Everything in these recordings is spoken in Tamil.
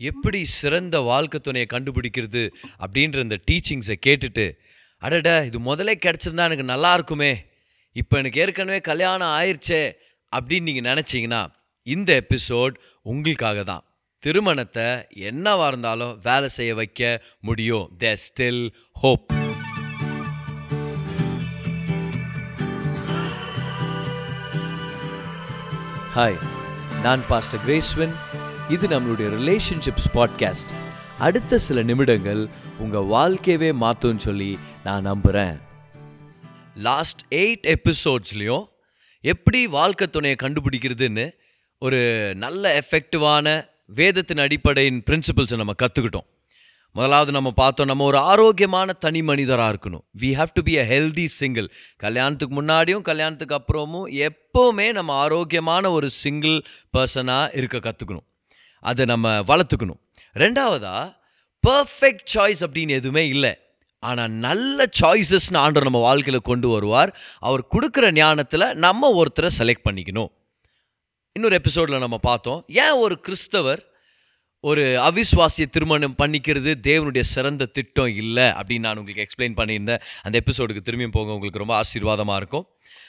எப்படி சிறந்த வாழ்க்கை துணையை கண்டுபிடிக்கிறது அப்படின்ற இந்த டீச்சிங்ஸை கேட்டுட்டு அடட இது முதலே கிடச்சிருந்தா எனக்கு நல்லா இருக்குமே. இப்போ எனக்கு ஏற்கனவே கல்யாணம் ஆயிடுச்சே அப்படின்னு நீங்கள் நினச்சிங்கன்னா இந்த எபிசோட் உங்களுக்காக தான். திருமணத்தை என்னவாக இருந்தாலும் வேலை செய்ய வைக்க முடியும். தே ஸ்டில் ஹோப் ஹாய் நான் பாஸ்டர் கிரேஸ்வன் இது நம்மளுடைய ரிலேஷன்ஷிப்ஸ் பாட்காஸ்ட் அடுத்த சில நிமிடங்கள் உங்கள் வாழ்க்கையவே மாற்றும்னு சொல்லி நான் நம்புகிறேன் லாஸ்ட் எயிட் எபிசோட்ஸ்லேயும் எப்படி வாழ்க்கை துணையை கண்டுபிடிக்கிறதுன்னு ஒரு நல்ல எஃபெக்டிவான வேதத்தின் அடிப்படையின் பிரின்சிபல்ஸை நம்ம கற்றுக்கிட்டோம் முதலாவது நம்ம பார்த்தோம் நம்ம ஒரு ஆரோக்கியமான தனி மனிதராக இருக்கணும். We have to be a healthy single கல்யாணத்துக்கு முன்னாடியும் கல்யாணத்துக்கு அப்புறமும் எப்போவுமே நம்ம ஆரோக்கியமான ஒரு சிங்கிள் பர்சனாக இருக்க கற்றுக்கணும் அதை நம்ம வளர்த்துக்கணும். ரெண்டாவதா பர்ஃபெக்ட் சாய்ஸ் அப்படின்னு எதுவுமே இல்லை. ஆனால் நல்ல சாய்ஸஸ்னு ஆண்டவர் நம்ம வாழ்க்கையில் கொண்டு வருவார். அவர் கொடுக்குற ஞானத்தில் நம்ம ஒருத்தரை செலக்ட் பண்ணிக்கணும். இன்னொரு எபிசோடில் நம்ம பார்த்தோம். ஏன் ஒரு கிறிஸ்தவர் ஒரு அவிஸ்வாசிய திருமணம் பண்ணிக்கிறது தேவனுடைய சிறந்த திட்டம் இல்லை அப்படின்னு நான் உங்களுக்கு எக்ஸ்பிளைன் பண்ணியிருந்தேன். அந்த எபிசோடுக்கு திரும்பியும் போங்க உங்களுக்கு ரொம்ப ஆசீர்வாதமாக இருக்கும்.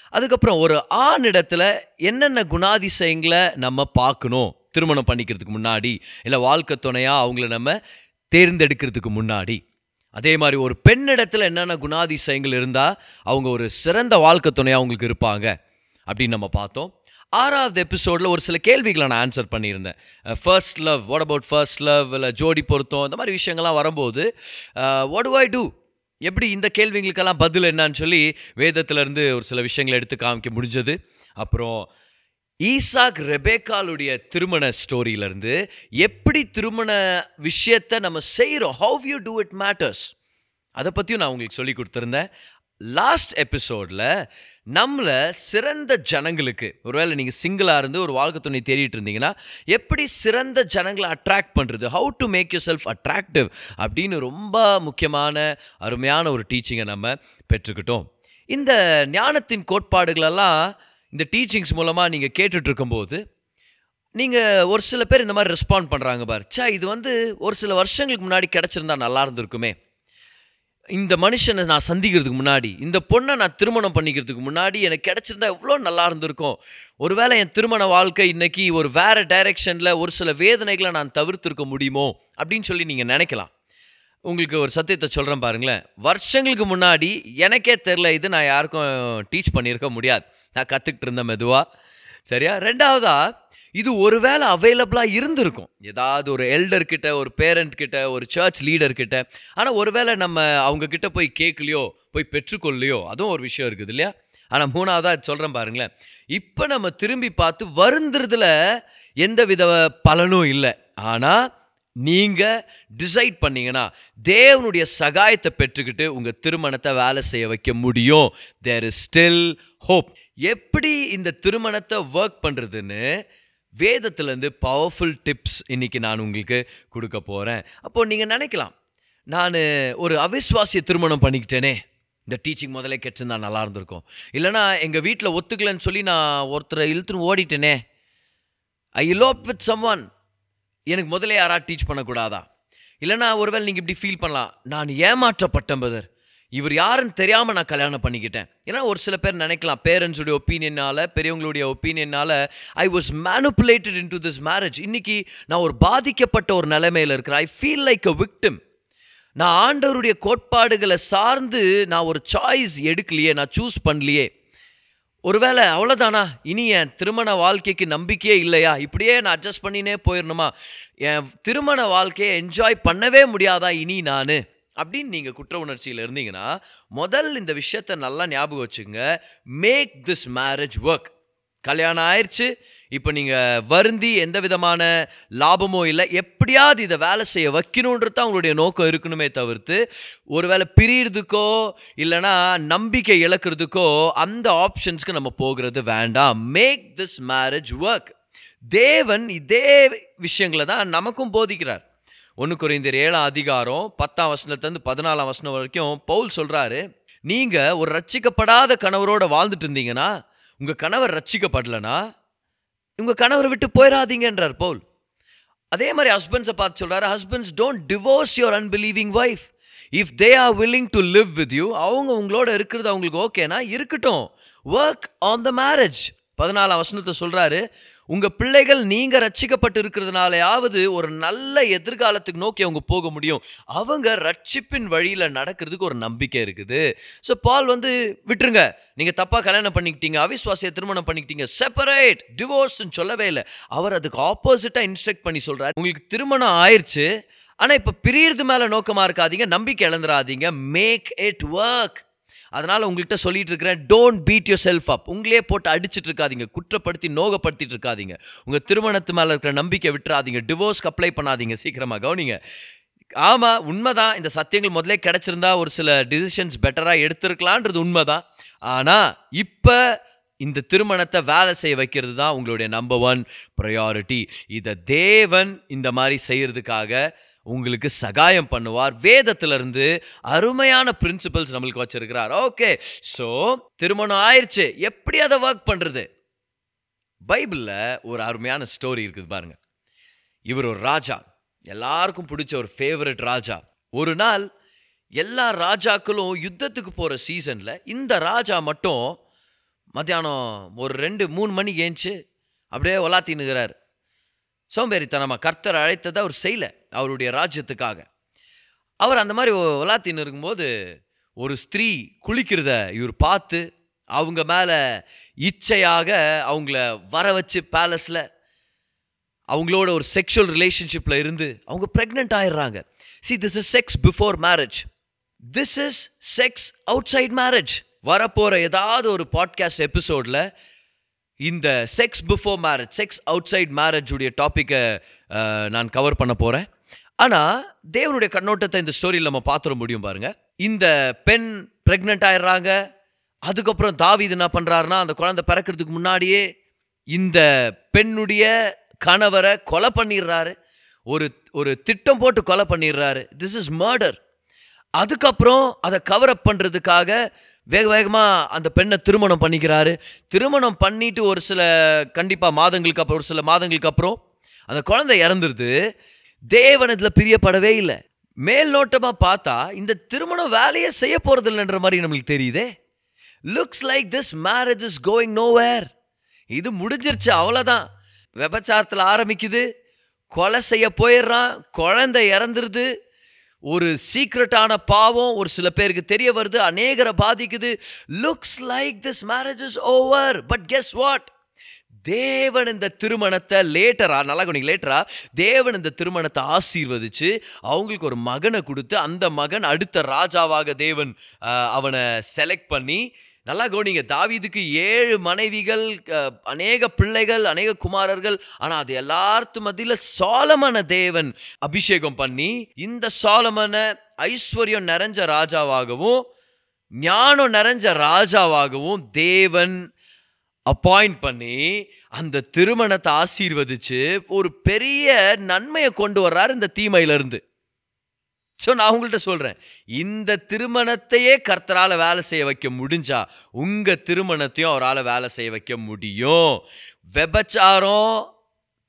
அதுக்கப்புறம் ஒரு ஆணிடத்தில் என்னென்ன குணாதிசயங்களை நம்ம பார்க்கணும்? திருமணம் பண்ணிக்கிறதுக்கு முன்னாடி இல்லை வாழ்க்கை துணையாக அவங்கள நம்ம தேர்ந்தெடுக்கிறதுக்கு முன்னாடி. அதே மாதிரி ஒரு பெண்ணிடத்தில் என்னென்ன குணாதிசயங்கள் இருந்தால் அவங்க ஒரு சிறந்த வாழ்க்கை துணையாக அவங்களுக்கு இருப்பாங்க அப்படின்னு நம்ம பார்த்தோம். ஆறாவது எபிசோடில் ஒரு சில கேள்விகளை நான் ஆன்சர் பண்ணியிருந்தேன். First love what about first love இல்லை ஜோடி பொருத்தம் இந்த மாதிரி விஷயங்கள்லாம் வரும்போது வாட் டு ஐ டூ எப்படி இந்த கேள்விங்களுக்கெல்லாம் பதில் என்னன்னு சொல்லி வேதத்திலேருந்து ஒரு சில விஷயங்களை எடுத்து காமிக்க முடிஞ்சது. அப்புறம் ஈசாக் ரெபேக்காலுடைய திருமண ஸ்டோரியிலேருந்து எப்படி திருமண விஷயத்தை நம்ம செய்கிறோம் how you do it matters அதை பற்றியும் நான் உங்களுக்கு சொல்லி கொடுத்துருந்தேன். லாஸ்ட் எபிசோடில் நம்மளை சிறந்த ஜனங்களுக்கு ஒருவேளை நீங்கள் சிங்கிளாக இருந்து ஒரு வாழ்க்கை துணை தேடிட்டு இருந்தீங்கன்னா எப்படி சிறந்த ஜனங்களை அட்ராக்ட் பண்ணுறது how to make yourself attractive அப்படின்னு ரொம்ப முக்கியமான அருமையான ஒரு டீச்சிங்கை நம்ம பெற்றுக்கிட்டோம். இந்த ஞானத்தின் கோட்பாடுகளெல்லாம் இந்த டீச்சிங்ஸ் மூலமாக நீங்கள் கேட்டுட்ருக்கும்போது நீங்கள் ஒரு சில பேர் இந்த மாதிரி ரெஸ்பாண்ட் பண்ணுறாங்க பார். சா இது வந்து ஒரு சில வருஷங்களுக்கு முன்னாடி கிடச்சிருந்தா நல்லா இருந்திருக்குமே. இந்த மனுஷனை நான் சந்திக்கிறதுக்கு முன்னாடி இந்த பொண்ணை நான் திருமணம் பண்ணிக்கிறதுக்கு முன்னாடி எனக்கு கிடச்சிருந்தா எவ்வளோ நல்லா இருந்திருக்கும். ஒருவேளை என் திருமண வாழ்க்கை இன்றைக்கி ஒரு வேறு டைரெக்ஷனில் ஒரு சில வேதனைகளை நான் தவிர்த்திருக்க முடியுமோ அப்படின்னு சொல்லி நீங்கள் நினைக்கலாம். உங்களுக்கு ஒரு சத்தியத்தை சொல்கிறேன் பாருங்களேன். வருஷங்களுக்கு முன்னாடி எனக்கே தெரில இது நான் யாருக்கும் டீச் பண்ணியிருக்க முடியாது. நான் கற்றுக்கிட்டு இருந்தேன் மெதுவாக சரியா? ரெண்டாவதா இது ஒருவேளை அவைலபிளாக இருந்திருக்கும். ஏதாவது ஒரு எல்டர்கிட்ட ஒரு பேரண்ட்கிட்ட ஒரு சர்ச் லீடர்கிட்ட ஆனால் ஆனால் ஒருவேளை நம்ம அவங்கக்கிட்ட போய் கேட்கலையோ போய் பெற்றுக்கொள்ளையோ அதுவும் ஒரு விஷயம் இருக்குது இல்லையா? ஆனால் மூணாவதாக சொல்கிறேன் பாருங்களேன். இப்போ நம்ம திரும்பி பார்த்து வருந்துறதுல எந்த வித பலனும் இல்லை. ஆனால் நீங்கள் டிசைட் பண்ணீங்கன்னா தேவனுடைய சகாயத்தை பெற்றுக்கிட்டு உங்கள் திருமணத்தை வேலை செய்ய வைக்க முடியும். தேர் இஸ் ஸ்டில் ஹோப் எப்படி இந்த திருமணத்தை ஒர்க் பண்ணுறதுன்னு வேதத்துலேருந்து பவர்ஃபுல் டிப்ஸ் இன்றைக்கி நான் உங்களுக்கு கொடுக்க போகிறேன் அப்போது நீங்கள் நினைக்கலாம் நான் ஒரு அவிஸ்வாசிய திருமணம் பண்ணிக்கிட்டேனே. இந்த டீச்சிங் முதல்ல கெட்டிருந்தா நல்லா இருந்திருக்கும். இல்லைனா எங்கள் வீட்டில் ஒத்துக்கலைன்னு சொல்லி நான் ஒருத்தரை இழுத்துன்னு ஓடிட்டேனே. I love with someone எனக்கு முதல்ல யாராவது டீச் பண்ணக்கூடாதா? இல்லைனா ஒருவேளை நீங்கள் இப்படி ஃபீல் பண்ணலாம். நான் ஏமாற்றப்பட்டேன் பதர் இவர் யாருன்னு தெரியாமல் நான் கல்யாணம் பண்ணிக்கிட்டேன். ஏன்னா ஒரு சில பேர் நினைக்கலாம் பேரண்ட்ஸுடைய ஒப்பீனியனால் பெரியவங்களுடைய ஒப்பீனியனால் I was manipulated into this marriage இன்றைக்கி நான் ஒரு பாதிக்கப்பட்ட ஒரு நிலைமையில் இருக்கிறேன். I feel like a victim நான் ஆண்டவருடைய கோட்பாடுகளை சார்ந்து நான் ஒரு சாய்ஸ் எடுக்கலையே நான் சூஸ் பண்ணலையே. ஒருவேளை அவ்வளோதானா இனி என் திருமண வாழ்க்கைக்கு நம்பிக்கையே இல்லையா? இப்படியே நான் அட்ஜஸ்ட் பண்ணினே போயிடணுமா என் திருமண வாழ்க்கையை என்ஜாய் பண்ணவே முடியாதா இனி நான்? அப்படின்னு நீங்கள் குற்ற உணர்ச்சியில் இருந்தீங்கன்னா முதல் இந்த விஷயத்த நல்லா ஞாபகம் வச்சுங்க மேக் திஸ் மேரேஜ் ஒர்க் கல்யாணம் ஆயிடுச்சு இப்போ நீங்கள் வருந்தி எந்த விதமான லாபமும் இல்லை எப்படியாவது இதை வேலை செய்ய வைக்கணுன்றது தான் உங்களுடைய நோக்கம் இருக்கணுமே தவிர்த்து ஒரு வேலை பிரியறதுக்கோ இல்லைனா நம்பிக்கை இழக்கிறதுக்கோ அந்த ஆப்ஷன்ஸ்க்கு நம்ம போகிறது வேண்டாம். மேக் திஸ் மேரேஜ் ஒர்க் தேவன் இதே விஷயங்களை தான் நமக்கும் போதிக்கிறார். ஒன்று குறைந்தர் ஏழாம் அதிகாரம் பத்தாம் வசனத்துலேருந்து பதினாலாம் வசனம் வரைக்கும் பவுல் சொல்கிறாரு நீங்கள் ஒரு ரட்சிக்கப்படாத கணவரோட வாழ்ந்துட்டு இருந்தீங்கன்னா உங்கள் கணவர் ரட்சிக்கப்படலைன்னா உங்கள் கணவரை விட்டு போயிடாதீங்கன்றார் பவுல். அதே மாதிரி ஹஸ்பண்ட்ஸை பார்த்து சொல்கிறாரு husbands don't divorce your unbelieving wife if they are willing to live with you அவங்க உங்களோட இருக்கிறது அவங்களுக்கு ஓகேனா இருக்கட்டும். ஒர்க் ஆன் த மேரேஜ் பதினாலாம் வசனத்தை சொல்கிறாரு உங்கள் பிள்ளைகள் நீங்கள் ரட்சிக்கப்பட்டு இருக்கிறதுனாலையாவது ஒரு நல்ல எதிர்காலத்துக்கு நோக்கி அவங்க போக முடியும். அவங்க ரட்சிப்பின் வழியில் நடக்கிறதுக்கு ஒரு நம்பிக்கை இருக்குது. ஸோ பால் வந்து விட்டுருங்க. நீங்கள் தப்பாக கல்யாணம் பண்ணிக்கிட்டீங்க அவிஸ்வாசிய திருமணம் பண்ணிக்கிட்டீங்க செப்பரேட் டிவோர்ஸ்ன்னு சொல்லவே இல்லை. அவர் அதுக்கு ஆப்போசிட்டாக இன்ஸ்ட்ரக்ட் பண்ணி சொல்கிறார் உங்களுக்கு திருமணம் ஆயிடுச்சு ஆனால் இப்போ பிரியறது மேலே நோக்கமாக இருக்காதீங்க நம்பிக்கை இழந்துடாதீங்க மேக் இட் ஒர்க் அதனால் உங்கள்கிட்ட சொல்லிட்டு இருக்கிறேன் don't beat yourself up உங்களே போட்டு அடிச்சிட்டு இருக்காதீங்க குற்றப்படுத்தி நோகப்படுத்திட்டு இருக்காதீங்க உங்கள் திருமணத்து மேலே இருக்கிற நம்பிக்கை விட்டுறாதீங்க. டிவோர்ஸ்க்கு அப்ளை பண்ணாதீங்க. சீக்கிரமாக கவனிங்க. ஆமாம் உண்மைதான். இந்த சத்தியங்கள் முதலே கிடச்சிருந்தா ஒரு சில டிசிஷன்ஸ் பெட்டராக எடுத்திருக்கலான்றது உண்மைதான். ஆனால் இப்போ இந்த திருமணத்தை வேலை செய்ய வைக்கிறது தான் உங்களுடைய நம்பர் ஒன் ப்ரையாரிட்டி இதை தேவன் இந்த மாதிரி செய்கிறதுக்காக உங்களுக்கு சகாயம் பண்ணுவார். வேதத்திலிருந்து அருமையான பிரின்சிபல்ஸ் நம்மளுக்கு வச்சிருக்கிறார். ஓகே ஸோ திருமணம் ஆயிடுச்சு எப்படி அதை ஒர்க் பண்ணுறது பைபிளில் ஒரு அருமையான ஸ்டோரி இருக்குது பாருங்க. இவர் ஒரு ராஜா. எல்லாருக்கும் பிடிச்ச ஒரு ஃபேவரட் ராஜா. ஒரு நாள் எல்லா ராஜாக்களும் யுத்தத்துக்கு போகிற சீசனில் இந்த ராஜா மட்டும் மத்தியானம் ஒரு ரெண்டு மூணு மணிக்கு ஏஞ்சி அப்படியே ஒலாத்தின்னுகிறார் சோம்பேறித்தனமாக கர்த்தர் அழைத்ததை அவர் செய்யலை அவருடைய ராஜ்யத்துக்காக. அவர் அந்த மாதிரி விளாத்தின்னு இருக்கும்போது ஒரு ஸ்திரீ குளிக்கிறத இவர் பார்த்து அவங்க மேலே இச்சையாக அவங்கள வர வச்சு பேலஸில் அவங்களோட ஒரு செக்ஷுவல் ரிலேஷன்ஷிப்பில் இருந்து அவங்க ப்ரெக்னென்ட் ஆயிடுறாங்க. See this is sex before marriage this is sex outside marriage வரப்போகிற ஏதாவது ஒரு பாட்காஸ்ட் எபிசோடில் இந்த sex before marriage sex outside marriage உடைய டாப்பிக்கை நான் கவர் பண்ண போகிறேன் ஆனால் தேவனுடைய கண்ணோட்டத்தை இந்த ஸ்டோரியில் நம்ம பார்த்துட முடியும் பாருங்கள் இந்த பெண் ப்ரெக்னென்ட் ஆயிடுறாங்க. அதுக்கப்புறம் தாவீது என்ன பண்ணுறாருன்னா அந்த குழந்தை பிறக்கிறதுக்கு முன்னாடியே இந்த பெண்ணுடைய கணவரை கொலை பண்ணிடுறாரு. ஒரு ஒரு திட்டம் போட்டு கொலை பண்ணிடுறாரு. திஸ் இஸ் மர்டர் அதுக்கப்புறம் அதை கவர் அப் பண்ணுறதுக்காக வேக வேகமாக அந்த பெண்ணை திருமணம் பண்ணிக்கிறாரு. திருமணம் பண்ணிட்டு ஒரு சில கண்டிப்பாக மாதங்களுக்கு அப்புறம் ஒரு சில மாதங்களுக்கு அப்புறம் அந்த குழந்தை இறந்துருது. தேவன் இதில் பிரியப்படவே இல்லை. மேல் நோட்டமாக பார்த்தா இந்த திருமணம் வேலையே செய்ய போகிறது இல்லைன்ற மாதிரி நம்மளுக்கு தெரியுதே. Looks like this marriage is going nowhere இது முடிஞ்சிருச்சு அவ்வளோதான் விபச்சாரத்தில் ஆரம்பிக்குது. கொலை செய்ய போயிடுறான். குழந்தை இறந்துருது. ஒரு சீக்ரெட்டான பாவம் ஒரு சில பேருக்கு தெரிய வருது அநேகரை பாதிக்குது. Looks like this marriage is over but guess what தேவன் இந்த திருமணத்தை லேட்டரா நல்லா கவனிங்க லேட்டரா தேவன் இந்த திருமணத்தை ஆசீர்வதிச்சு அவங்களுக்கு ஒரு மகனை கொடுத்து அந்த மகன் அடுத்த ராஜாவாக தேவன் அவனை செலக்ட் பண்ணி நல்லா கவனிங்க. தாவீதுக்கு ஏழு மனைவிகள் அநேக பிள்ளைகள் அநேக குமாரர்கள். ஆனால் அது எல்லாத்து மத்தியில் சோழமன தேவன் அபிஷேகம் பண்ணி இந்த சாலமனை ஐஸ்வர்யம் நிறைஞ்ச ராஜாவாகவும் ஞானம் நிறைஞ்ச ராஜாவாகவும் தேவன் அப்பாயிண்ட் பண்ணி அந்த திருமணத்தை ஆசீர்வதிச்சு ஒரு பெரிய நன்மையை கொண்டு வர்றாரு இந்த தீமையிலிருந்து. ஸோ நான் உங்கள்கிட்ட சொல்கிறேன் இந்த திருமணத்தையே கர்த்தரால் வேலை செய்ய வைக்க முடிஞ்சா உங்கள் திருமணத்தையும் அவரால் வேலை செய்ய வைக்க முடியும். வெபச்சாரம்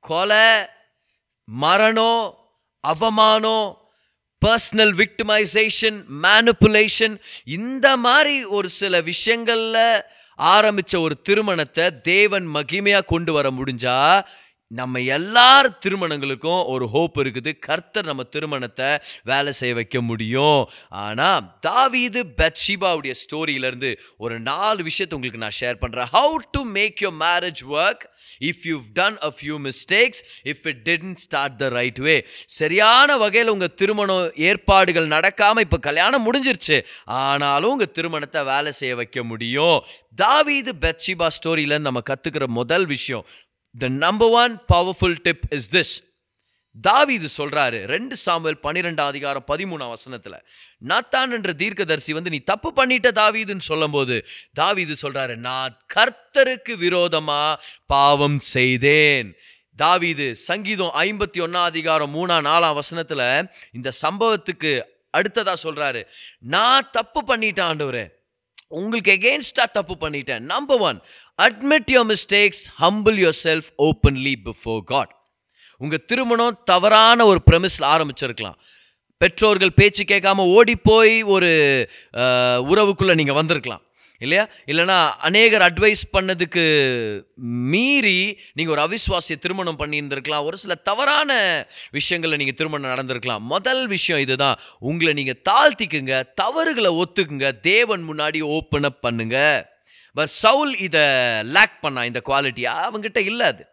கொலை மரணம் அவமானம் பர்சனல் விக்டிமைசேஷன் மேனுப்புலேஷன் இந்த மாதிரி ஒரு சில விஷயங்களில் ஆரம்பித்த ஒரு திருமணத்தை தேவன் மகிமையாக கொண்டு வர முடிஞ்சா நம்ம எல்லார் திருமணங்களுக்கும் ஒரு ஹோப் இருக்குது. கர்த்தர் நம்ம திருமணத்தை வேலை செய்ய வைக்க முடியும். ஆனால் தாவீது பெட்ஷிபாவுடைய ஸ்டோரியிலேருந்து ஒரு நாலு விஷயத்தை உங்களுக்கு நான் ஷேர் பண்ணுறேன் how to make your marriage work if you done a few mistakes if it didn't start the right way சரியான வகையில் உங்கள் திருமணம் ஏற்பாடுகள் நடக்காமல் இப்போ கல்யாணம் முடிஞ்சிருச்சு. ஆனாலும் உங்கள் திருமணத்தை வேலை செய்ய வைக்க முடியும். தாவீது பெட்ஷிபா ஸ்டோரியிலேருந்து நம்ம கற்றுக்கிற முதல் விஷயம் the number one powerful tip is this தாவீது சொல்றாரு ரெண்டு சாமுவேல் பன்னிரெண்டாம் அதிகாரம் பதிமூணாம் வசனத்துல நாத்தான் என்ற தீர்க்கதரிசி வந்து நீ தப்பு பண்ணிட்ட தாவீதுன்னு சொல்லும்போது தாவீது சொல்றாரு நான் கர்த்தருக்கு விரோதமா பாவம் செய்தேன். தாவீது சங்கீதம் ஐம்பத்தி ஒன்றாம் அதிகாரம் மூணாம் நாலாம் வசனத்துல இந்த சம்பவத்துக்கு அடுத்ததா சொல்றாரு நான் தப்பு பண்ணிட்டேன் ஆண்டவரே உங்களுக்கு எகெயின்ஸ்டா தப்பு பண்ணிட்டேன். Number one admit your mistakes humble yourself openly before God உங்கள் திருமணம் தவறான ஒரு ப்ரெமிஸில் ஆரம்பிச்சிருக்கலாம். பெற்றோர்கள் பேச்சு கேட்காம ஓடி போய் ஒரு உறவுக்குள்ளே நீங்கள் வந்திருக்கலாம். இல்லையா? இல்லைனா அநேகர் அட்வைஸ் பண்ணதுக்கு மீறி நீங்கள் ஒரு அவிஸ்வாசிய திருமணம் பண்ணியிருந்திருக்கலாம். ஒரு சில தவறான விஷயங்களில் நீங்கள் திருமணம் நடந்திருக்கலாம். முதல் விஷயம் இதுதான். உங்களை நீங்கள் தாழ்த்திக்குங்க தவறுகளை ஒத்துக்குங்க தேவன் முன்னாடி ஓப்பன் அப் பண்ணுங்கள் பட் சவுல் இதை லேக் பண்ணா இந்த குவாலிட்டி அவங்ககிட்ட இல்லை அது.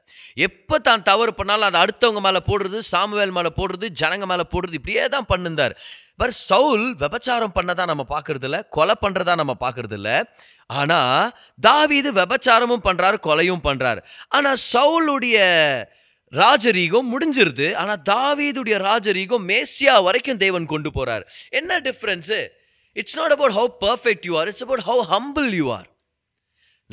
எப்போ தான் தவறு பண்ணாலும் அதை அடுத்தவங்க மேலே போடுறது சாமுவேல் மேலே போடுறது ஜனங்க மேலே போடுறது இப்படியே தான் பண்ணுந்தார். பட் சவுல் விபச்சாரம் பண்ணதான் நம்ம பார்க்கறது இல்லை கொலை பண்ணுறதா நம்ம பார்க்கறது இல்லை ஆனால் தாவீது விபச்சாரமும் பண்ணுறாரு கொலையும் பண்ணுறாரு ஆனால் சவுலுடைய ராஜரீகம் முடிஞ்சிருது. ஆனால் தாவீதுடைய ராஜரீகம் மேசியா வரைக்கும் தேவன் கொண்டு போகிறார் என்ன difference it's not about how perfect you are it's about how humble you are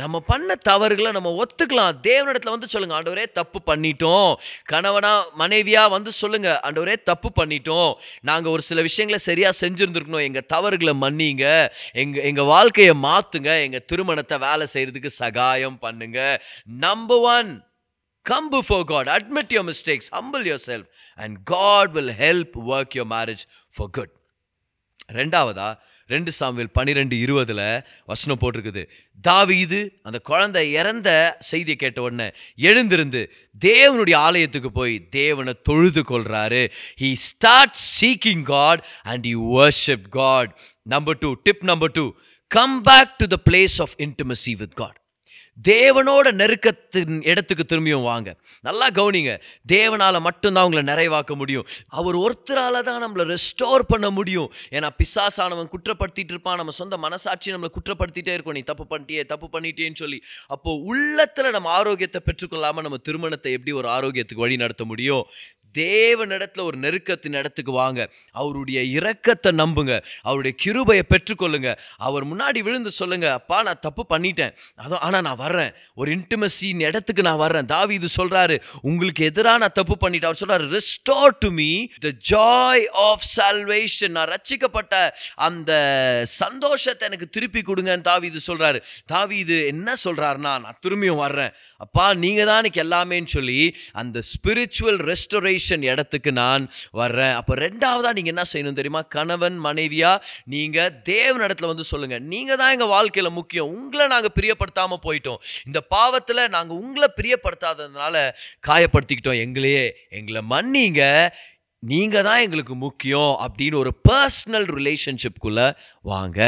நம்ம பண்ண தவறுகளை நம்ம ஒத்துக்கலாம். தேவனிடத்தில் வந்து சொல்லுங்க ஆண்டவரே தப்பு பண்ணிட்டோம். கணவனா மனைவியா வந்து சொல்லுங்க ஆண்டவரே தப்பு பண்ணிட்டோம். நாங்கள் ஒரு சில விஷயங்களை சரியாக செஞ்சுருந்துருக்கணும். எங்கள் தவறுகளை மன்னிங்க. எங்கள் எங்கள் வாழ்க்கையை மாற்றுங்க எங்கள் திருமணத்தை வேலை செய்கிறதுக்கு சகாயம் பண்ணுங்க. Number one come before God admit your mistakes humble yourself and God will help work your marriage for good ரெண்டாவதா ரெண்டு சாமுவேல் பன்னிரெண்டு இருபதுல வசனம் போட்டிருக்குது. தாவீது அந்த குழந்தை இறந்த செய்தியை கேட்ட உடனே எழுந்திருந்து தேவனுடைய ஆலயத்துக்கு போய் தேவனை தொழுது கொள்றாரு. He start seeking God and he worship God number two tip number two come back to the place of intimacy with God தேவனோட நெருக்கத்தின் இடத்துக்கு திரும்பியும் வாங்க. நல்லா கவனிங்க. தேவனால் மட்டும்தான் உங்களை நிறைவாக்க முடியும். அவர் ஒருத்தரால் தான் நம்மளை ரெஸ்டோர் பண்ண முடியும். ஏன்னா பிசாசானவன் குற்றப்படுத்திட்டு இருப்பான். நம்ம சொந்த மனசாட்சி நம்மளை குற்றப்படுத்திட்டே இருக்கும். நீ தப்பு பண்ணிட்டியே தப்பு பண்ணிட்டேன்னு சொல்லி. அப்போது உள்ளத்தில் நம்ம ஆரோக்கியத்தை பெற்றுக்கொள்ளாமல் நம்ம திருமணத்தை எப்படி ஒரு ஆரோக்கியத்துக்கு வழி நடத்த முடியும்? தேவனிடத்தில் ஒரு நெருக்கத்தின் இடத்துக்கு வாங்க அவருடைய இரக்கத்தை நம்புங்க. அவருடைய கிருபையை பெற்றுக்கொள்ளுங்க. அவர் முன்னாடி விழுந்து சொல்லுங்க அப்பா நான் தப்பு பண்ணிட்டேன். அதோ ஆனால் நான் வர்றேன். ஒரு இன்டிமசின் இடத்துக்கு நான் வர்றேன். தாவி இது சொல்றாரு உங்களுக்கு எதிராக நான் தப்பு பண்ணிட்டேன். அவர் சொல்றாரு restore to me the joy of salvation நான் ரட்சிக்கப்பட்ட அந்த சந்தோஷத்தை எனக்கு திருப்பி கொடுங்கன்னு தாவி இது சொல்றாரு. தாவி இது என்ன சொல்றாருன்னா நான் திரும்பியும் வர்றேன். அப்பா நீங்க தான் எனக்கு எல்லாமேன்னு சொல்லி அந்த ஸ்பிரிச்சுவல் ரெஸ்டோரேஷன் இடத்துக்கு நான் வர்றேன். அப்போ ரெண்டாவதாக நீங்கள் என்ன செய்யணும் தெரியுமா? கணவன் மனைவியாக நீங்கள் தேவன் இடத்துல வந்து சொல்லுங்கள் நீங்கள் தான் எங்கள் வாழ்க்கையில் முக்கியம். உங்களை நாங்கள் பிரியப்படுத்தாமல் போயிட்டோம். இந்த பாவத்தில் நாங்கள் உங்களை பிரியப்படுத்தாததுனால காயப்படுத்திக்கிட்டோம். எங்களையே எங்களை மன்னிங்க. நீங்கள் தான் எங்களுக்கு முக்கியம் அப்படின்னு ஒரு பர்சனல் ரிலேஷன்ஷிப்குள்ளே வாங்க.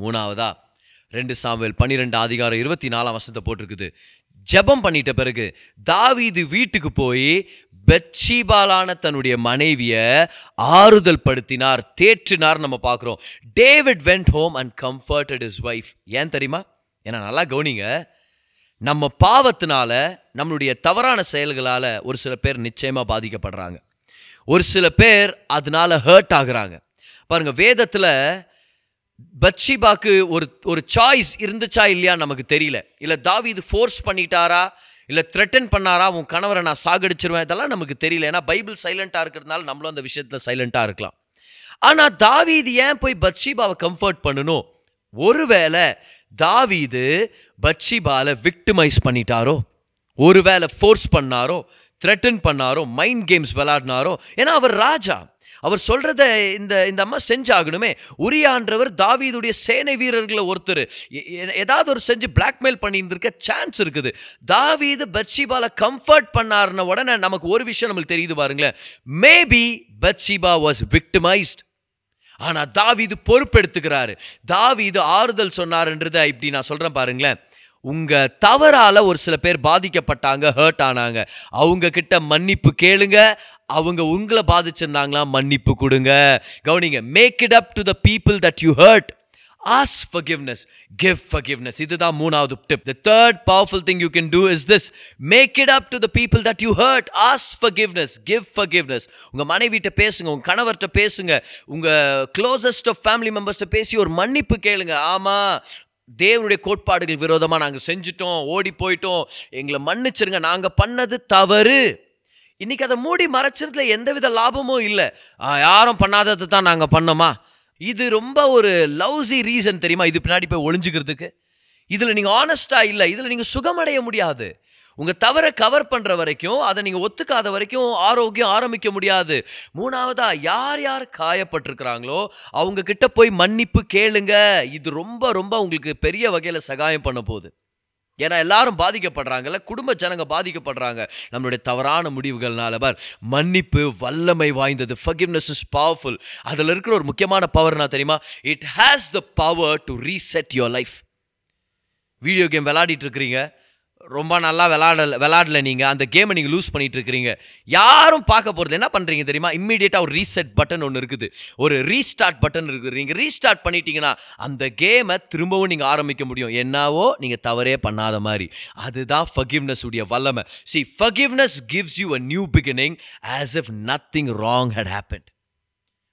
மூணாவதா ரெண்டு சாமுவேல் பன்னிரெண்டு அதிகாரம் இருபத்தி நாலாம் வருஷத்தை போட்டிருக்குது. ஜெபம் பண்ணிட்ட பிறகு தாவீது வீட்டுக்கு போய் பெட்ஷீபாலான தன்னுடைய மனைவியை ஆறுதல் படுத்தினார் தேற்றினார் நம்ம பார்க்குறோம். David went home and comforted his wife ஏன் தெரியுமா? ஏன்னா நல்லா கவனிங்க. நம்ம பாவத்தினால நம்மளுடைய தவறான செயல்களால் ஒரு சில பேர் நிச்சயமாக பாதிக்கப்படுறாங்க. ஒரு சில பேர் அதனால ஹர்ட் ஆகுறாங்க. பாருங்கள் வேதத்தில் பட்சிபாக்கு ஒரு ஒரு சாய்ஸ் இருந்துச்சா இல்லையான்னு நமக்கு தெரியல. இல்லை தாவி இது ஃபோர்ஸ் பண்ணிட்டாரா? இல்லை த்ரெட்டன் பண்ணாரா உன் கணவரை நான் சாகடிச்சிருவேன் இதெல்லாம் நமக்கு தெரியல. ஏன்னா பைபிள் சைலண்ட்டாக இருக்கிறதுனால நம்மளும் அந்த விஷயத்தில் சைலண்ட்டாக இருக்கலாம். ஆனால் தாவீது ஏன் போய் பத்ஷீபாவை கம்ஃபர்ட் பண்ணணும்? ஒருவேளை தாவீது பட்சிபால விக்டிமைஸ் பண்ணிட்டாரோ? ஒருவேளை ஃபோர்ஸ் பண்ணாரோ? த்ரெட்டன் பண்ணாரோ? மைண்ட் கேம்ஸ் விளாடினாரோ ஏன்னா அவர் ராஜா. அவர் சொல்கிறத இந்த இந்த அம்மா செஞ்சாகணுமே. உரியான்றவர் தாவீதுடைய சேனை வீரர்களை ஒருத்தர். எ- ஏதாவது ஒரு செஞ்சு பிளாக்மெயில் பண்ணியிருந்திருக்க சான்ஸ் இருக்குது. தாவீது பட்சிபால கம்ஃபர்ட் பண்ணார்ன உடனே நமக்கு ஒரு விஷயம் நம்மளுக்கு தெரியுது பாருங்களேன். மேபி பட்சிபா வாஸ் விக்டிமைஸ்ட் ஆனால் தாவீது பொறுப்பெடுத்துக்கிறாரு. தாவீது ஆறுதல் சொன்னார்ன்றதை இப்படி நான் சொல்கிறேன் பாருங்களேன். உங்கள் தவறால் ஒரு சில பேர் பாதிக்கப்பட்டாங்க ஹர்ட் ஆனாங்க. அவங்க கிட்ட மன்னிப்பு கேளுங்க. அவங்க உங்களை பாதிச்சிருந்தாங்களா மன்னிப்பு கொடுங்க. கவனிங்க make it up to the people that you hurt ask forgiveness give forgiveness இதுதான் மூணாவது tip the third powerful thing you can do is this make it up to the people that you hurt ask forgiveness give forgiveness உங்கள் மனைவிட்ட பேசுங்க உங்கள் கணவர்கிட்ட பேசுங்க. உங்கள் க்ளோசஸ்ட் ஆஃப் ஃபேமிலி மெம்பர்ஸ்ட்ட பேசி ஒரு மன்னிப்பு கேளுங்க. ஆமாம் தேவனுடைய கோட்பாடுகள் விரோதமாக நாங்கள் செஞ்சுட்டோம் ஓடி போயிட்டோம். எங்களை மன்னிச்சிருங்க நாங்கள் பண்ணது தவறு. இன்னைக்கு அதை மூடி மறைச்சதுல எந்தவித லாபமும் இல்லை. யாரும் பண்ணாததை தான் நாங்கள் பண்ணோமா? இது ரொம்ப ஒரு லவ்ஸி ரீசன் தெரியுமா? இது பின்னாடி போய் ஒளிஞ்சுக்கிறதுக்கு. இதில் நீங்கள் ஆனஸ்ட்டாக இல்லை. இதில் நீங்கள் சுகமடைய முடியாது. உங்கள் தவறை கவர் பண்ணுற வரைக்கும் அதை நீங்கள் ஒத்துக்காத வரைக்கும் ஆரோக்கியம் ஆரம்பிக்க முடியாது. மூணாவதா யார் யார் காயப்பட்டிருக்கிறாங்களோ அவங்க கிட்ட போய் மன்னிப்பு கேளுங்க. இது ரொம்ப ரொம்ப உங்களுக்கு பெரிய வகையில் சகாயம் பண்ண போகுது. ஏன்னா எல்லாரும் பாதிக்கப்படுறாங்கல்ல குடும்ப ஜனங்க பாதிக்கப்படுறாங்க. நம்மளுடைய தவறான முடிவுகள்னால. பார் மன்னிப்பு வல்லமை வாய்ந்தது. ஃபகிவ்னஸ் இஸ் பவர்ஃபுல் அதில் இருக்கிற ஒரு முக்கியமான பவர் நான் தெரியுமா? It has the power to reset your life video game விளையாடிட்டு இருக்கிறீங்க. ரொம்ப நல்லா விளாடல விளாடல நீங்கள் அந்த கேமை நீங்கள் லூஸ் பண்ணிட்டு இருக்கிறீங்க யாரும் பார்க்க போகிறது என்ன பண்ணுறீங்க தெரியுமா? இம்மிடியேட்டாக ஒரு ரீசெட் பட்டன் ஒன்று இருக்குது. ஒரு ரீஸ்டார்ட் பட்டன் இருக்குது. நீங்கள் ரீஸ்டார்ட் பண்ணிட்டீங்கன்னா அந்த கேமை திரும்பவும் நீங்கள் ஆரம்பிக்க முடியும். என்னவோ நீங்கள் தவறே பண்ணாத மாதிரி. அதுதான் ஃபகிவ்னஸ் உடைய வல்லமை. See forgiveness gives you a new beginning as if nothing wrong had happened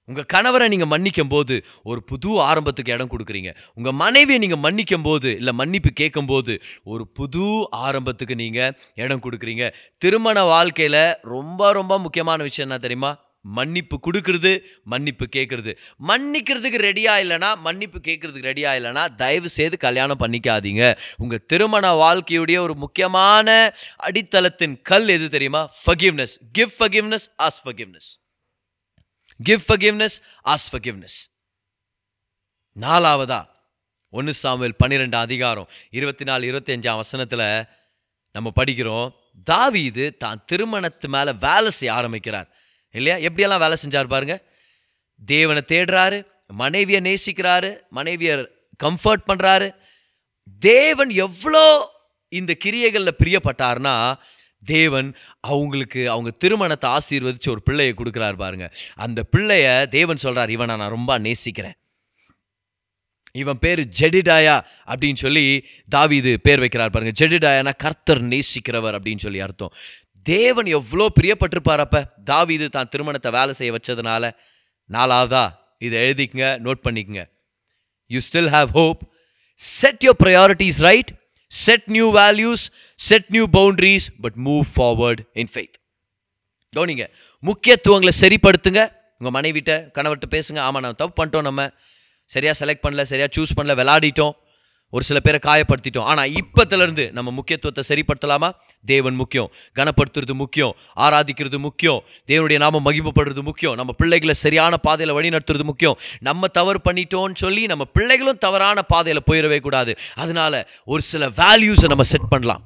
உங்கள் கணவரை நீங்கள் மன்னிக்கும் போது ஒரு புது ஆரம்பத்துக்கு இடம் கொடுக்குறீங்க. உங்கள் மனைவியை நீங்கள் மன்னிக்கும் போது இல்லை மன்னிப்பு கேட்கும் போது ஒரு புது ஆரம்பத்துக்கு நீங்கள் இடம் கொடுக்குறீங்க. திருமண வாழ்க்கையில் ரொம்ப ரொம்ப முக்கியமான விஷயம் என்ன தெரியுமா? மன்னிப்பு கொடுக்கறது மன்னிப்பு கேட்குறது. மன்னிக்கிறதுக்கு ரெடியாக இல்லைனா மன்னிப்பு கேட்குறதுக்கு ரெடியாக இல்லைனா தயவு செய்து கல்யாணம் பண்ணிக்காதீங்க. உங்கள் திருமண வாழ்க்கையுடைய ஒரு முக்கியமான அடித்தளத்தின் கல் எது தெரியுமா? Forgiveness give forgiveness ask forgiveness give forgiveness ask forgiveness நாலாவதா? ஒன்று சாமுவேல் பன்னிரெண்டாம் அதிகாரம் இருபத்தி நாலு இருபத்தஞ்சாம் வசனத்தில் நம்ம படிக்கிறோம் தாவீது தான் திருமணத்து மேலே வேலை செய்ய ஆரம்பிக்கிறார். இல்லையா? எப்படியெல்லாம் வேலை செஞ்சார் பாருங்க. தேவனை தேடுறாரு மனைவியை நேசிக்கிறாரு மனைவியை கம்ஃபர்ட் பண்ணுறாரு தேவன் எவ்வளோ இந்த கிரியைகளில் பிரியப்பட்டார்னா தேவன் அவங்களுக்கு அவங்க திருமணத்தை ஆசீர்வதிச்சு ஒரு பிள்ளையை கொடுக்குறாரு பாருங்க. அந்த பிள்ளைய தேவன் சொல்கிறார் இவனை நான் ரொம்ப நேசிக்கிறேன். இவன் பேர் ஜெடிடாயா அப்படின்னு சொல்லி தாவிது பேர் வைக்கிறார் பாருங்க. ஜெடிடாயானா கர்த்தர் நேசிக்கிறவர் அப்படின்னு சொல்லி அர்த்தம். தேவன் எவ்வளோ பிரியப்பட்டிருப்பார் அப்ப? தான் திருமணத்தை வேலை செய்ய வச்சதுனால. நாலாவதா? இதை எழுதிக்கங்க நோட் பண்ணிக்கங்க. You still have hope set your priorities right set new values set new boundaries but move forward in faith கவனிங்க முக்கியத்துவங்களை சரிப்படுத்துங்க. உங்கள் மனைவிட்ட கணவர்கிட்ட பேசுங்க. ஆமாம் நான் தப்பு பண்ணிட்டோம் நம்ம. சரியாக செலக்ட் பண்ணல சரியாக சூஸ் பண்ணல விளாடிட்டோம் ஒரு சில பேரை காயப்படுத்திட்டோம். ஆனால் இப்போத்துலேருந்து நம்ம முக்கியத்துவத்தை சரிப்படுத்தலாமா? தேவன் முக்கியம். கனப்படுத்துறது முக்கியம். ஆராதிக்கிறது முக்கியம். தேவனுடைய நாம மகிமைப்படுறது முக்கியம். நம்ம பிள்ளைகளை சரியான பாதையில் வழி நடத்துறது முக்கியம். நம்ம தவறு பண்ணிட்டோம்னு சொல்லி நம்ம பிள்ளைகளும் தவறான பாதையில் போயிடவே கூடாது. அதனால ஒரு சில வேல்யூஸை நம்ம செட் பண்ணலாம்.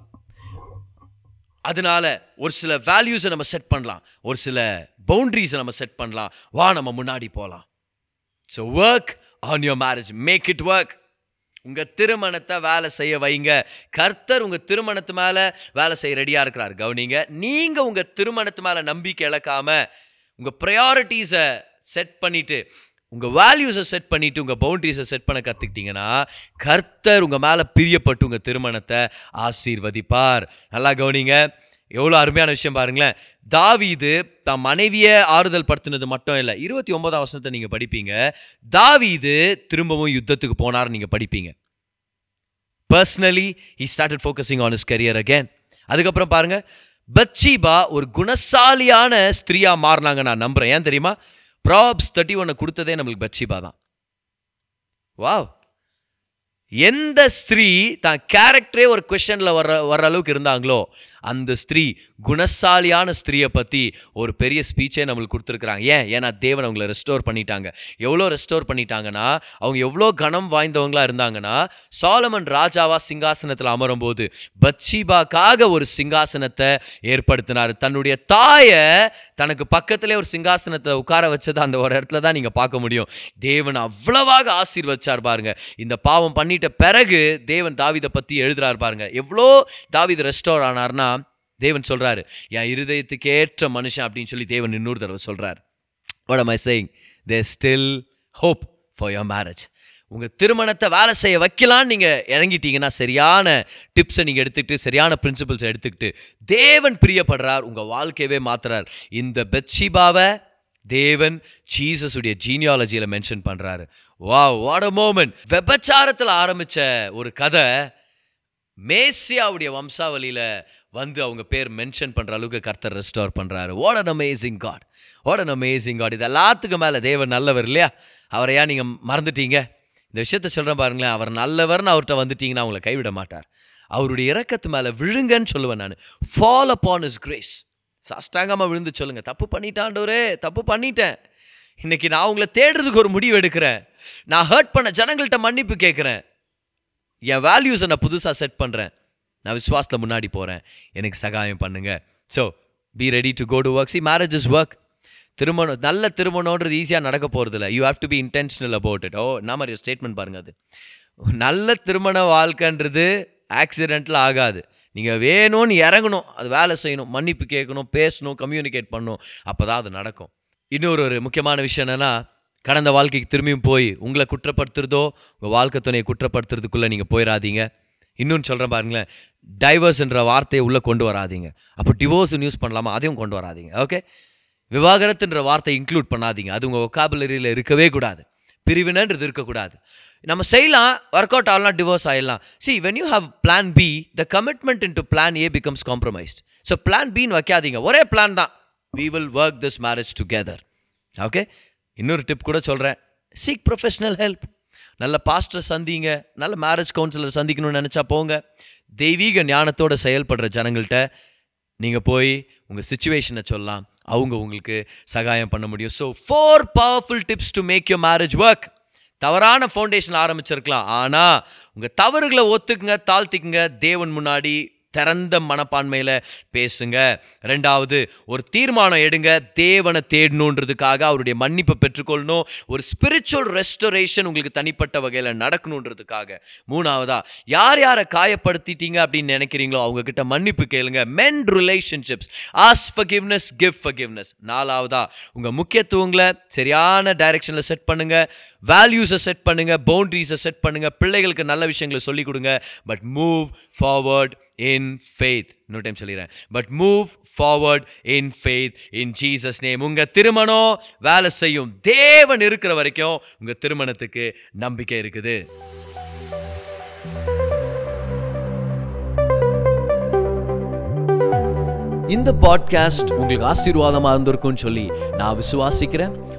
அதனால ஒரு சில வேல்யூஸை நம்ம செட் பண்ணலாம். ஒரு சில பவுண்ட்ரிஸை நம்ம செட் பண்ணலாம். வா நம்ம முன்னாடி போகலாம் so work on your marriage make it work உங்கள் திருமணத்தை வேலை செய்ய வைங்க. கர்த்தர் உங்கள் திருமணத்து மேலே வேலை செய்ய ரெடியாக இருக்கிறார். கவனிங்க நீங்கள் உங்கள் திருமணத்து மேலே நம்பிக்கை இழக்காமல் உங்கள் ப்ரையாரிட்டிஸை செட் பண்ணிவிட்டு உங்கள் வேல்யூஸை செட் பண்ணிவிட்டு உங்கள் பவுண்ட்ரிஸை செட் பண்ண கற்றுக்கிட்டிங்கன்னா கர்த்தர் உங்கள் மேலே பிரியப்பட்டு உங்கள் திருமணத்தை ஆசீர்வதிப்பார். நல்லா கவனிங்க. எவ்வளோ அருமையான விஷயம் பாருங்களேன். தாவீது தம் மனைவியை ஆறுதல் படுத்தினது மட்டும் இல்லை. இருபத்தி ஒன்பதாம் வருஷத்தை நீங்கள் படிப்பீங்க. தாவீது திரும்பவும் யுத்தத்துக்கு போனார் நீங்கள் படிப்பீங்க. Personally he started focusing on his career again அதுக்கப்புறம் பாருங்க. பச்சீபா ஒரு குணசாலியான ஸ்திரீயாக மாறினாங்க நான் நம்புறேன். ஏன் தெரியுமா? ப்ராப்ஸ் தேர்ட்டி ஒன்னை கொடுத்ததே நம்மளுக்கு பச்சீபா தான். வாவ் எந்த ஸ்திரீ தான் கேரக்டரே ஒரு கொஷனில் வர்ற வர்ற அளவுக்கு இருந்தாங்களோ அந்த ஸ்திரீ குணசாலியான ஸ்திரீயை பற்றி ஒரு பெரிய ஸ்பீச்சே நம்மளுக்கு கொடுத்துருக்குறாங்க. ஏன்? ஏன்னா தேவன் அவங்கள ரெஸ்டோர் பண்ணிட்டாங்க. எவ்வளோ ரெஸ்டோர் பண்ணிட்டாங்கன்னா அவங்க எவ்வளோ கனம் வாய்ந்தவங்களாக இருந்தாங்கன்னா சாலமன் ராஜாவா சிங்காசனத்தில் அமரும்போது பச்சிபாக்காக ஒரு சிங்காசனத்தை ஏற்படுத்தினார். தன்னுடைய தாயை தனக்கு பக்கத்திலே ஒரு சிங்காசனத்தை உட்கார வச்சது அந்த ஒரு இடத்துல தான் நீங்கள் பார்க்க முடியும். தேவன் அவ்வளவாக ஆசீர்வச்சார் பாருங்க. இந்த பாவம் பண்ணிட்ட பிறகு தேவன் தாவிதை பற்றி எழுதுறார் பாருங்க. எவ்வளோ தாவித ரெஸ்டோர் ஆனார்னா தேவன் சொல்றாரு என் இருதயத்துக்கு ஏற்ற மனுஷன் அப்படின்னு சொல்லி தேவன் இன்னொரு தடவை சொல்கிறார் what my saying they still hope for your marriage உங்கள் திருமணத்தை வேலை செய்ய வைக்கலான்னு நீங்கள் இறங்கிட்டீங்கன்னா சரியான டிப்ஸை நீங்கள் எடுத்துக்கிட்டு சரியான பிரின்சிபல்ஸை எடுத்துக்கிட்டு தேவன் பிரியப்படுறார் உங்கள் வாழ்க்கையவே மாத்துறார். இந்த பெட்ஷிபாவை தேவன் ஜீசஸுடைய ஜீனியாலஜியில் மென்ஷன் பண்ணுறாரு வா வாட் அ மோமெண்ட் வெபச்சாரத்தில் ஆரம்பித்த ஒரு கதை மேசியாவுடைய வம்சாவளியில் வந்து அவங்க பேர் மென்ஷன் பண்ணுற அளவுக்கு கர்த்தர் ரெஸ்டோர் பண்ணுறாரு what an amazing God what an amazing God இது எல்லாத்துக்கும் மேலே தேவன் நல்லவர் இல்லையா? அவரை ஏன் நீங்கள் மறந்துட்டீங்க? இந்த விஷயத்த சொல்கிறேன் பாருங்களேன். அவர் நல்லவர்னு அவர்கிட்ட வந்துட்டீங்கன்னா அவங்கள கைவிட மாட்டார். அவருடைய இறக்கத்து மேலே விழுங்கன்னு சொல்லுவேன் நான். ஃபால் அப்பான் இஸ் கிரேஸ் சாஷ்டாங்கமாக விழுந்து சொல்லுங்கள் தப்பு பண்ணிட்டாண்டோரே தப்பு பண்ணிட்டேன். இன்னைக்கு நான் உங்களை தேடுறதுக்கு ஒரு முடிவு எடுக்கிறேன். நான் ஹர்ட் பண்ண ஜனங்கள்கிட்ட மன்னிப்பு கேட்குறேன். என் வேல்யூஸை நான் புதுசாக செட் பண்ணுறேன் நான் விஸ்வாசத்தில் முன்னாடி போகிறேன் எனக்கு சகாயம் பண்ணுங்க. So be ready to go to work see marriage is work திருமணம் நல்ல திருமணன்றது ஈஸியாக நடக்க போகிறதில்ல you have to be intentional about it oh என்ன மாதிரி ஸ்டேட்மெண்ட் பாருங்க அது. நல்ல திருமண வாழ்க்கைன்றது ஆக்சிடெண்ட்டில் ஆகாது. நீங்கள் வேணும்னு இறங்கணும். அது வேலை செய்யணும். மன்னிப்பு கேட்கணும் பேசணும் கம்யூனிகேட் பண்ணணும். அப்போ தான் அது நடக்கும். இன்னொரு ஒரு முக்கியமான விஷயம் என்னென்னா கடந்த வாழ்க்கைக்கு திரும்பியும் போய் உங்களை குற்றப்படுத்துறதோ உங்கள் வாழ்க்கை துணையை குற்றப்படுத்துறதுக்குள்ளே நீங்கள் போயிடாதீங்க இன்னொன்று சொல்கிறேன் பாருங்களேன் டைவர்ஸ்ன்ற வார்த்தையை உள்ளே கொண்டு வராதிங்க. அப்போ டிவோர்ஸ் யூஸ் பண்ணலாமா? அதையும் கொண்டு வராதீங்க ஓகே விவாகரத்துன்ற வார்த்தை இன்க்ளூட் பண்ணாதீங்க. அது உங்கள் ஒக்காபுலரியில் இருக்கவே கூடாது. பிரிவினன்றது இருக்கக்கூடாது. நம்ம செய்யலாம் ஒர்க் அவுட் ஆகலாம் டிவோர்ஸ் ஆகிடலாம் see when you have plan B the commitment in to plan A becomes compromised so plan பின்னு வைக்காதீங்க. ஒரே பிளான் தான். We will work this marriage together okay இன்னொரு டிப் கூட சொல்கிறேன் சீக் ப்ரொஃபஷ்னல் ஹெல்ப் நல்ல பாஸ்டர் சந்திங்க. நல்ல மேரேஜ் கவுன்சிலர் சந்திக்கணும்னு நினச்சா போங்க. தெய்வீக ஞானத்தோட செயல்படுற ஜனங்கள்கிட்ட நீங்கள் போய் உங்கள் சுச்சுவேஷனை சொல்லலாம். அவங்க உங்களுக்கு சகாயம் பண்ண முடியும். So four powerful tips to make your marriage work தவறான ஃபவுண்டேஷன் ஆரம்பிச்சிருக்கலாம். ஆனால் உங்கள் தவறுகளை ஒத்துக்குங்க தாழ்த்திக்குங்க. தேவன் முன்னாடி திறந்த மனப்பான்மையில் பேசுங்க. ரெண்டாவது ஒரு தீர்மானம் எடுங்க. தேவனை தேடணுன்றதுக்காக அவருடைய மன்னிப்பை பெற்றுக்கொள்ளணும். ஒரு ஸ்பிரிச்சுவல் ரெஸ்டரேஷன் உங்களுக்கு தனிப்பட்ட வகையில் நடக்கணுன்றதுக்காக. மூணாவதா யார் யாரை காயப்படுத்திட்டீங்க அப்படின்னு நினைக்கிறீங்களோ அவங்க கிட்ட மன்னிப்பு கேளுங்க. Mend relationships ask forgiveness give forgiveness நாலாவதா உங்கள் முக்கியத்துவங்களை சரியான டைரெக்ஷனில் செட் பண்ணுங்கள் வேல்யூஸை செட் பண்ணுங்கள் பவுண்ட்ரிஸை செட் பண்ணுங்கள் பிள்ளைகளுக்கு நல்ல விஷயங்களை சொல்லிக் கொடுங்க. But move forward in faith இன்னொரு டைம் சொல்லிடுறேன். But move forward in faith in Jesus name உங்கள் திருமணம் வேலை செய்யும். தேவன் இருக்கிற வரைக்கும் உங்கள் திருமணத்துக்கு நம்பிக்கை இருக்குது. இந்த பாட்காஸ்ட் உங்களுக்கு ஆசீர்வாதமாக இருந்திருக்கும்னு சொல்லி நான் விசுவாசிக்கிறேன்.